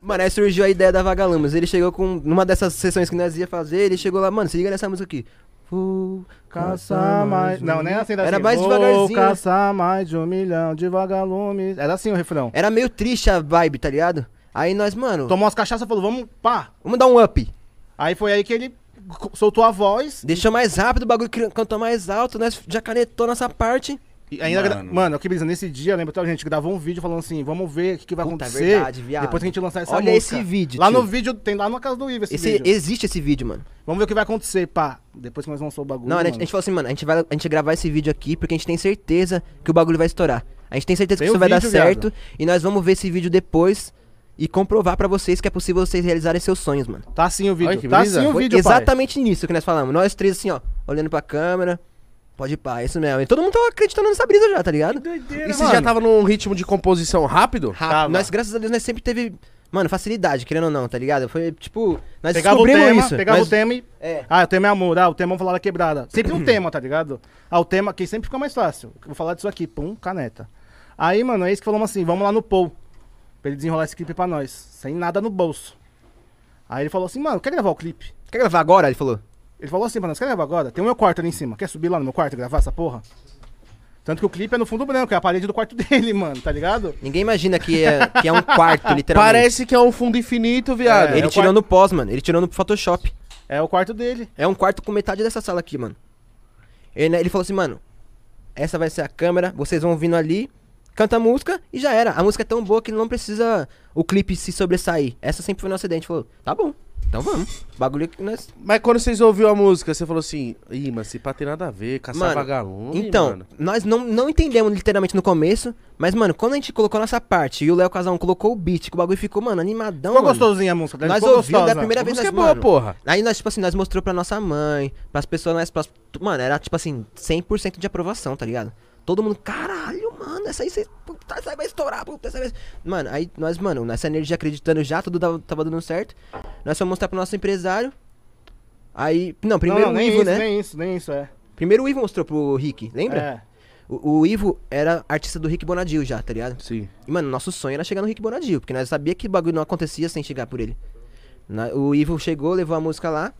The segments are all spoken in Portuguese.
Mano, aí surgiu a ideia da Vagalumes. Ele chegou com. Numa dessas sessões que nós ia fazer, ele chegou lá, mano, se liga nessa música aqui. Vou Caçar mais. Não, nem assim, Era assim. mais Vou devagarzinho, né? caçar mais de um milhão de vagalumes. Era assim o refrão. Era meio triste a vibe, tá ligado? Aí nós, mano, Tomou umas cachaças e falou, vamos, pá. vamos dar um up. Aí foi aí que ele soltou a voz. Deixou mais rápido, o bagulho cantou mais alto, nós já canetou nossa parte. E ainda, gra- Mano. mano, que brisa, nesse dia, lembra até a gente gravou um vídeo falando assim, vamos ver o que, que vai Puta, é acontecer verdade, viado. depois que a gente lançar essa Olha música. esse vídeo, Lá tio. no vídeo, tem lá na casa do Ivo esse, Esse, vídeo. existe esse vídeo, mano. Vamos ver o que vai acontecer, pá. Depois que nós lançou o bagulho, Não, a gente, a mano. gente falou assim, mano, a gente vai a gente gravar esse vídeo aqui porque a gente tem certeza que o bagulho vai estourar. A gente tem certeza Tem que isso vai dar vídeo, certo e nós vamos ver esse vídeo depois e comprovar pra vocês que é possível vocês realizarem seus sonhos, mano. Tá assim o vídeo, Olha tá brisa. assim o Foi vídeo, pai. exatamente nisso que nós falamos. Nós três assim, ó, olhando pra câmera. Pode ir pá, é isso mesmo. E todo mundo tava acreditando nessa brisa já, tá ligado? E você já tava num ritmo de composição rápido? Rápido. Tava. Nós, graças a Deus, nós sempre teve, mano, facilidade, querendo ou não, tá ligado? Foi tipo, nós Pegava o descobrimos tema, isso. pegava nós- o tema e... É. Ah, o tema é amor, ah, o tema vamos falar da quebrada. Sempre um tema, tá ligado? Ah, o tema que sempre fica mais fácil. Vou falar disso aqui, pum, caneta. Aí, mano, é isso que falamos assim, vamos lá no Paul. Pra ele desenrolar esse clipe pra nós. Sem nada no bolso. Aí ele falou assim, mano, quer gravar o clipe? Quer gravar agora? Ele falou. Ele falou assim pra nós, quer gravar agora? Tem o meu quarto ali em cima. Quer subir lá no meu quarto e gravar essa porra? Tanto que o clipe é no fundo branco, é a parede do quarto dele, mano, tá ligado? Ninguém imagina que é, que é um quarto, literalmente. Parece que é um fundo infinito, viado. É, Ele o tirou quarto- no pós, mano. Ele tirou no Photoshop. É o quarto dele. É um quarto com metade dessa sala aqui, mano. Ele, né, ele falou assim, mano, essa vai ser a câmera, vocês vão vindo ali, canta a música e já era. A música é tão boa que não precisa o clipe se sobressair. Essa sempre foi nosso acidente. Falou, tá bom, então vamos. Bagulho que nós. Mas quando vocês ouviram a música, você falou assim, ih, mas se pá tem nada a ver, caçar Mano, vagalume, Então, mano. nós não, não entendemos literalmente no começo, mas, mano, quando a gente colocou nossa parte e o Léo Casão colocou o beat, que o bagulho ficou, mano, animadão. Ficou gostosinha a música. Nós ficou ouvimos da primeira A vez música é nós, boa, mano, porra. Aí nós, tipo assim, nós mostrou pra nossa mãe, pras pessoas, nós, pras, mano, era tipo assim, 100% de aprovação, tá ligado? Todo mundo, caralho, mano, essa aí, cê, puta, essa aí vai estourar, puta, essa aí vai... Mano, aí nós, mano, nessa energia acreditando já, tudo dava- tava dando certo. Nós fomos mostrar pro nosso empresário. Aí, não, primeiro não, não, o nem Ivo, isso, né? Nem isso, nem isso, é. Primeiro o Ivo mostrou pro Rick, lembra? É. O, o Ivo era artista do Rick Bonadil já, tá ligado? Sim. E, mano, nosso sonho era chegar no Rick Bonadil, porque nós sabia que o bagulho não acontecia sem chegar por ele. Na- o Ivo chegou, levou a música lá.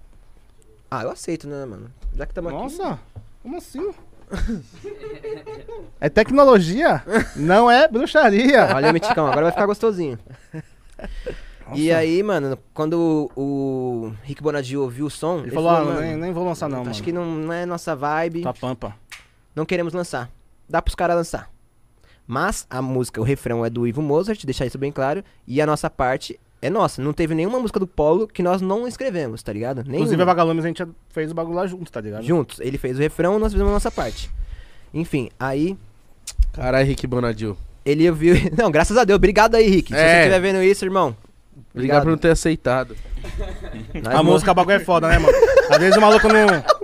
Ah, eu aceito, né, mano? Já que estamos aqui. Nossa, como assim? é tecnologia, não é bruxaria. Valeu, Miticão, agora vai ficar gostosinho. E aí, mano, quando o, o Rick Bonadil ouviu o som, Ele falou, ah, mano, nem, nem vou lançar não, acho mano. que não, não é nossa vibe, Tá pampa. não queremos lançar. Dá pros caras lançar. Mas a música, o refrão é do Ivo Mozart, deixar isso bem claro, e a nossa parte é nossa. Não teve nenhuma música do Polo que nós não escrevemos, tá ligado? Inclusive, a Nenhuma. Vagalumes a gente já fez o bagulho lá junto, tá ligado? Juntos. Ele fez o refrão, nós fizemos a nossa parte. Enfim, aí Caralho, Rick Bonadil. ele ouviu. Não, graças a Deus. Obrigado aí, Rick. Se É. você estiver vendo isso, irmão. Obrigado por não ter aceitado. Nós A música, bagulho é foda, né, mano? Às vezes o maluco não...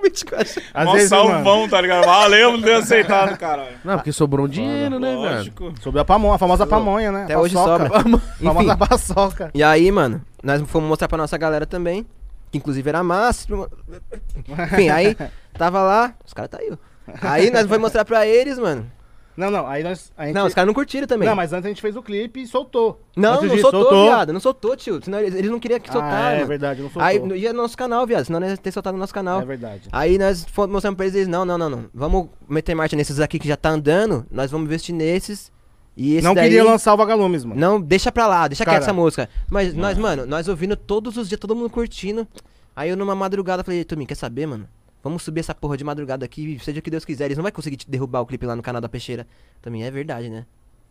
Às Mó vezes, mano, salvão, tá ligado? Valeu, não ter aceitado, caralho. Não, porque sobrou um dinheiro, né, velho? Lógico. sobre a pamonha, a famosa pamonha, né? Até hoje sobra. Famosa paçoca. E aí, mano, nós fomos mostrar pra nossa galera também. Que inclusive era massa. Enfim, aí tava lá. Os caras tá aí. Aí nós fomos mostrar pra eles, mano. Não, não, aí nós... Gente... Não, os caras não curtiram também. Não, mas antes a gente fez o clipe e soltou. Não, Antes não disso, soltou, viado. Não soltou, tio. Senão eles, eles não queriam que Ah, soltasse. é verdade, não soltou. Aí ia no nosso canal, viado. Senão nós ia ter soltado no nosso canal. É verdade. Aí nós mostrando pra eles, eles, não, não, não, não. Vamos meter marcha nesses aqui que já tá andando. Nós vamos investir nesses. E esse não daí... queria lançar o Vagalumes, mano. Não, deixa pra lá, deixa Cara. quieta essa música. Mas nós, mano, nós ouvindo todos os dias, todo mundo curtindo. Aí eu numa madrugada falei, Tominho, quer saber, mano? Vamos subir essa porra de madrugada aqui, seja o que Deus quiser. Eles não vai conseguir te derrubar o clipe lá no canal da Peixeira. Também é verdade, né?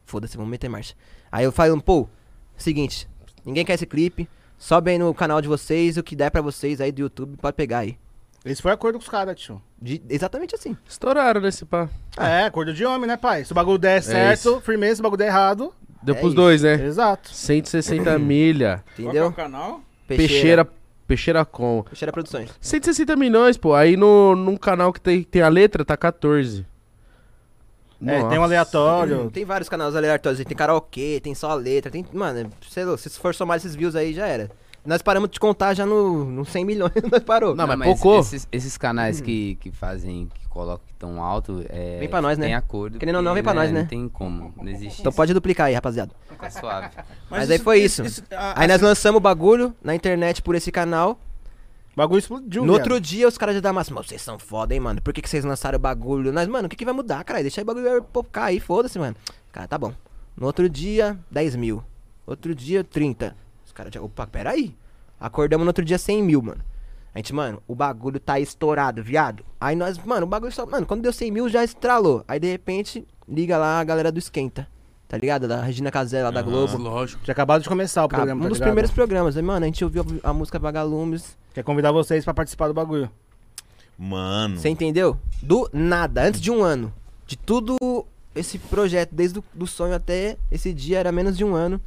Foda-se, vamos meter marcha. Aí eu falei, pô, seguinte, ninguém quer esse clipe. Sobe aí no canal de vocês, o que der pra vocês aí do YouTube, pode pegar aí. Esse foi acordo com os caras, tio. De- exatamente assim. Estouraram nesse pá. É, acordo de homem, né, pai? Se o bagulho der certo, isso. firmeza, se o bagulho der errado. Deu É pros isso. dois, né? Exato. 160 milha. Qual que é o Entendeu? canal? Peixeira, Peixeira com. Peixeira Produções. 160 milhões, pô. Aí no, num canal que tem, tem a letra, tá 14. É, tem um aleatório. Tem vários canais aleatórios, tem karaokê, tem só a letra, tem. Mano, sei lá, se for somar esses views aí, já era. Nós paramos de contar já no, no 100 milhões, nós parou. Não, mas Não, pouco. Esses, esses canais que, que fazem, que coloca tão alto, é, Vem pra nós, né? tem acordo. Querendo ou não, vem pra nós, né? Não tem como, não existe Então isso. pode duplicar aí, rapaziada. Tá suave. Mas aí foi isso. a- Aí nós lançamos o bagulho na internet por esse canal. O bagulho explodiu, No outro dia os caras já davam massa. Mano, vocês são foda, hein, mano? Por que, que vocês lançaram o bagulho? Nós, mano, o que, que vai mudar, cara? Deixa aí o bagulho pocar aí, foda-se, mano. Cara, tá bom. No outro dia, 10 mil. Outro dia, 30. Os caras já. Opa, peraí. Acordamos no outro dia 100 mil, mano. A gente, mano, o bagulho tá estourado, viado. Aí nós, mano, o bagulho só. Mano, quando deu 100 mil já estralou. Aí de repente, liga lá a galera do Esquenta. Tá ligado? Da Regina Casé lá da Globo. Lógico. Tinha acabado de começar o Cara, programa, um tá dos ligado? primeiros programas. Aí, mano, a gente ouviu a, a música Vagalumes. Quer convidar vocês pra participar do bagulho. Mano. Você entendeu? Do nada, antes de um ano. De tudo esse projeto, desde o do sonho até esse dia, era menos de um ano.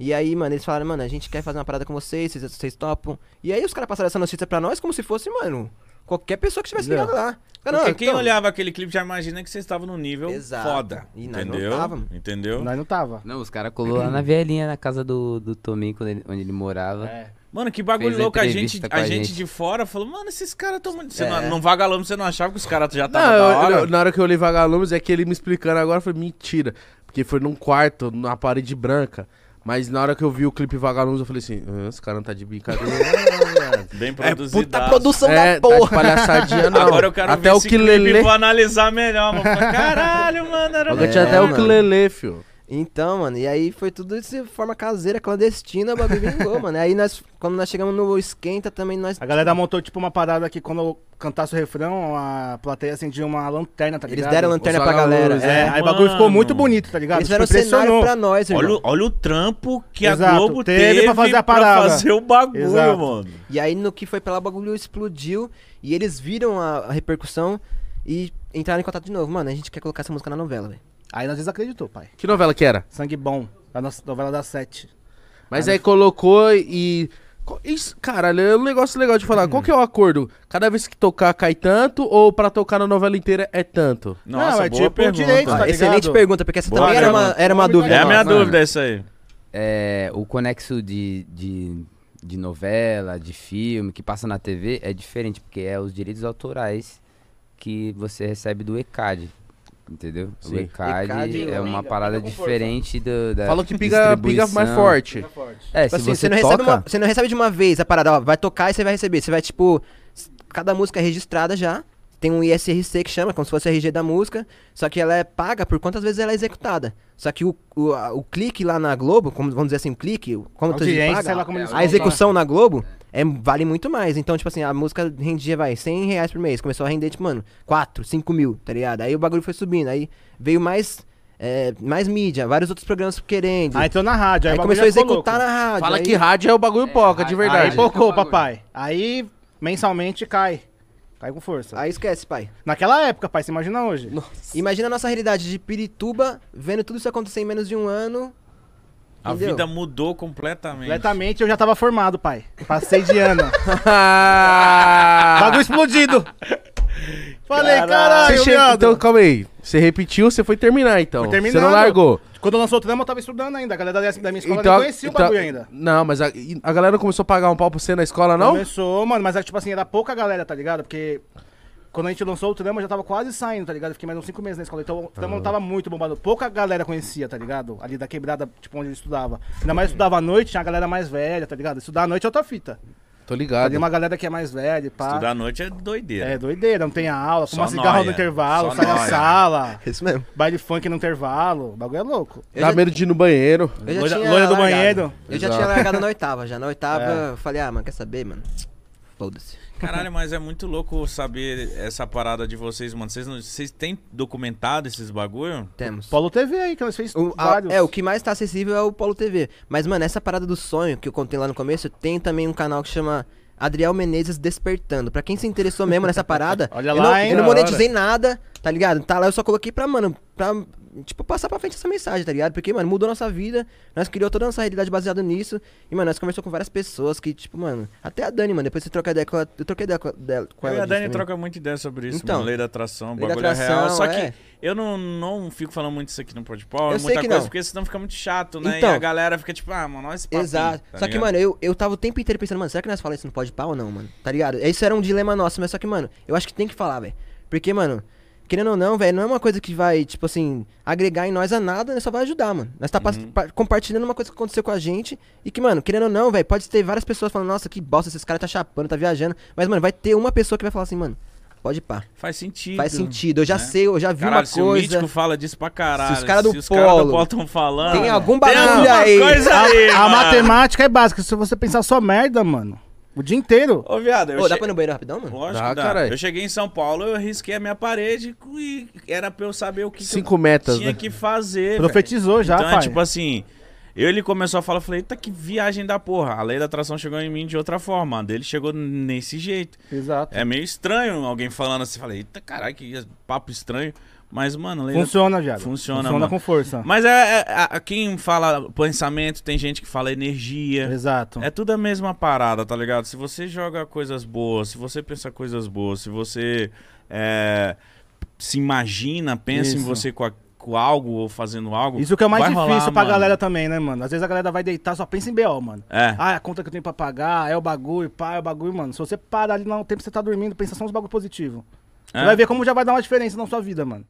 E aí, mano, eles falaram, mano, a gente quer fazer uma parada com vocês, vocês, vocês topam. E aí os caras passaram essa notícia pra nós como se fosse, mano, qualquer pessoa que estivesse Não. ligado lá. Cara, Porque não, quem então- olhava aquele clipe já imagina que vocês estavam no nível Exato. foda. E nós não entendeu? tava, mano. Entendeu? Nós não tava. Não, os caras colou lá na velhinha, na casa do, do Tominho, ele- onde ele morava. É. Mano, que bagulho Fez louco. A gente, a a gente gente. de fora falou, mano, esses caras tão muito. Você É. não, não vagalamos, você não achava que os caras já Não, estavam da eu- hora? eu- na hora que eu olhei Vagalumes, é que ele me explicando agora foi mentira. Porque foi num quarto, na parede branca. Mas na hora que eu vi o clipe Vagalumes, eu falei assim: ah, esse cara não tá de brincadeira. não, viado." Bem É produzido. puta produção é, da tá de porra. palhaçadinha, não. Agora eu quero até ver o esse que clipe lele. e vou analisar melhor. Mano. Caralho, mano, era É, tinha até o mano. que lele, fio. Então, mano, e aí foi tudo de forma caseira, clandestina, o bagulho vingou, mano. Aí nós, quando nós chegamos no Esquenta, também nós... A galera montou tipo uma parada que quando eu cantasse o refrão, a plateia acendia uma lanterna, tá Eles ligado? deram lanterna pra galera. vagalumes, É, É. aí o bagulho ficou muito bonito, tá ligado? Eles fizeram Tipo, cenário impressionou. pra nós, irmão. Olha, o- olha o trampo que a Exato, Globo teve teve, pra fazer a parada. fazer o bagulho, Exato. mano. E aí no que foi pra lá o bagulho explodiu e eles viram a, a repercussão e entraram em contato de novo. Mano, a gente quer colocar essa música na novela, velho. Aí nós desacreditou, pai. Que novela que era? Sangue bom, da nossa novela das sete. Mas aí colocou e. Isso, caralho, é um negócio legal de falar. Qual que é o acordo? Cada vez que tocar cai tanto ou pra tocar na novela inteira é tanto? Nossa, Não, é boa tipo pergunta. direito, tá excelente pergunta, porque essa Boa também era uma, era uma dúvida. É a minha nossa. Mano. dúvida essa aí. É, o conexo de, de, de novela, de filme, que passa na TV, é diferente, porque é os direitos autorais que você recebe do ECAD. Entendeu? Sim. O ECAD, ECAD, é uma pinga, parada diferente do, da Falam que pinga, pinga mais forte. É, Tipo se assim, você, não toca... recebe uma, você não recebe de uma vez a parada, ó, vai tocar e você vai receber. Você vai, tipo, cada música é registrada já. Tem um ISRC que chama, como se fosse o RG da música. Só que ela é paga por quantas vezes ela é executada. Só que o, o, a- o clique lá na Globo, como, vamos dizer assim, o clique, como tu Audiência, paga, sei lá a execução na Globo é, vale muito mais. Então, tipo assim, a música rendia, vai, 100 reais por mês. Começou a render, tipo, mano, 4, 5 mil, tá ligado? Aí o bagulho foi subindo. Aí veio mais, é, mais mídia, vários outros programas querendo. Aí entrou na rádio, aí, Aí começou a executar louco. na rádio. Fala aí- que rádio é o bagulho poca, de aí- verdade. Aí pocou, papai. Aí, mensalmente, cai. Cai com força. Aí esquece, pai. Naquela época, pai, você imagina hoje. Imagina a nossa realidade de Pirituba, vendo tudo isso acontecer em menos de um ano. A Entendeu? vida mudou completamente. Completamente eu já tava formado, pai. Passei de ano. Bagulho explodido. Falei, Você caralho, viado. Então, calma aí. Você repetiu, você foi terminar, então. Fui Você terminando. não largou. Quando lançou o trama, eu tava estudando ainda. A galera da da minha escola Então, nem conhecia então- o bagulho ainda. Não, mas a, a galera não começou a pagar um pau pra você na escola, não? Começou, mano, mas era tipo assim, era pouca galera, tá ligado? Porque quando a gente lançou o trama, eu já tava quase saindo, tá ligado? Eu Fiquei mais uns 5 meses na escola. Então o trama não tava muito bombado. Pouca galera conhecia, tá ligado? Ali da quebrada, tipo, onde eu estudava. Ainda mais eu estudava à noite, tinha a galera mais velha, tá ligado? Estudar à noite é outra fita. Tô ligado. Ali uma galera que é mais velha, e pá. Estudar à noite é doideira. É doideira, não tem aula, fuma cigarro no intervalo, Só sai na nóia. sala, Isso mesmo. baile funk no intervalo, o bagulho é louco. Eu Dá já- medo de ir no banheiro. Eu já Loira- do largado. banheiro. Eu já Exato. tinha largado na oitava. Já na oitava, eu falei, ah, mano, quer saber, mano? Foda-se. Caralho, mas é muito louco saber essa parada de vocês, mano. Vocês, não- vocês têm documentado esses bagulho? Temos. Polo TV aí, que nós fez O, a- é, o que mais tá acessível é o Polo TV. Mas, mano, essa parada do sonho que eu contei lá no começo, tem também um canal que chama Adriel Menezes Despertando. Pra quem se interessou mesmo nessa parada, Olha eu, lá, não, hein, eu não monetizei nada, tá ligado? Tá lá, eu só coloquei pra, mano, pra, tipo, passar pra frente essa mensagem, tá ligado? Porque, mano, mudou nossa vida, nós criou toda a nossa realidade baseada nisso. E, mano, nós conversamos com várias pessoas que, tipo, mano, até a Dani, mano, depois você troca ideia com ela, eu troquei ideia com, dela- com ela e a Dani também. troca muita ideia sobre isso, Então, mano. Lei da atração, lei da bagulho é real. atração, Só é. que eu não, não fico falando muito isso aqui no Pode Pau, Eu sei muita que coisa, não. porque senão fica muito chato, né? Então. e a galera fica tipo, ah, mano, olha esse papinho, Exato. tá só que, ligado? mano, eu, eu tava o tempo inteiro pensando, mano, será que nós falamos isso no pode pau ou não, mano? Tá ligado? Isso era um dilema nosso, mas só que, mano, eu acho que tem que falar, velho. Porque, mano, querendo ou não, velho, não é uma coisa que vai, tipo assim, agregar em nós a nada, né? Só vai ajudar, mano. Nós tá Uhum. pa- compartilhando uma coisa que aconteceu com a gente e que, mano, querendo ou não, velho, pode ter várias pessoas falando, nossa, que bosta, esses caras tá chapando, tá viajando. Mas, mano, vai ter uma pessoa que vai falar assim, mano, pode ir pá. Faz sentido. Faz sentido, eu já né? sei, eu já vi Caralho, uma se o coisa. Mítico fala disso pra caralho. Se os caras do caras do Polo Polo estão falando. Tem algum bagulho aí. coisa aí, A mano. matemática é básica. Se você pensar só merda, mano, o dia inteiro. Ô, viado, eu Ô, dá che- pra ir no banheiro rapidão, mano? Lógico Dá, que dá. caralho. Eu cheguei em São Paulo, eu risquei a minha parede e era pra eu saber o que, que Cinco eu metas, tinha né? que fazer. Profetizou já, velho. Então pai. é tipo assim. Eu, ele começou a falar, eu falei, eita, que viagem da porra. A lei da atração chegou em mim de outra forma. A dele chegou nesse jeito. Exato. É meio estranho alguém falando assim. Falei, eita, caralho, que papo estranho. Mas, mano, lei da- Funciona, viado. Funciona, Funciona mano. com força. Mas é, é- a- quem fala pensamento, tem gente que fala energia. Exato. É tudo a mesma parada, tá ligado? Se você joga coisas boas, se você pensa coisas boas, se você é, se imagina, pensa em Isso. você com, a- com algo ou fazendo algo. Isso que é o mais difícil rolar, pra mano. galera também, né, mano? Às vezes a galera vai deitar, só pensa em BO, mano. É. Ah, é a conta que eu tenho pra pagar, é o bagulho, pá, é o bagulho, mano. Se você parar ali no tempo que você tá dormindo, pensa só nos bagulho positivo. Você É. vai ver como já vai dar uma diferença na sua vida, mano.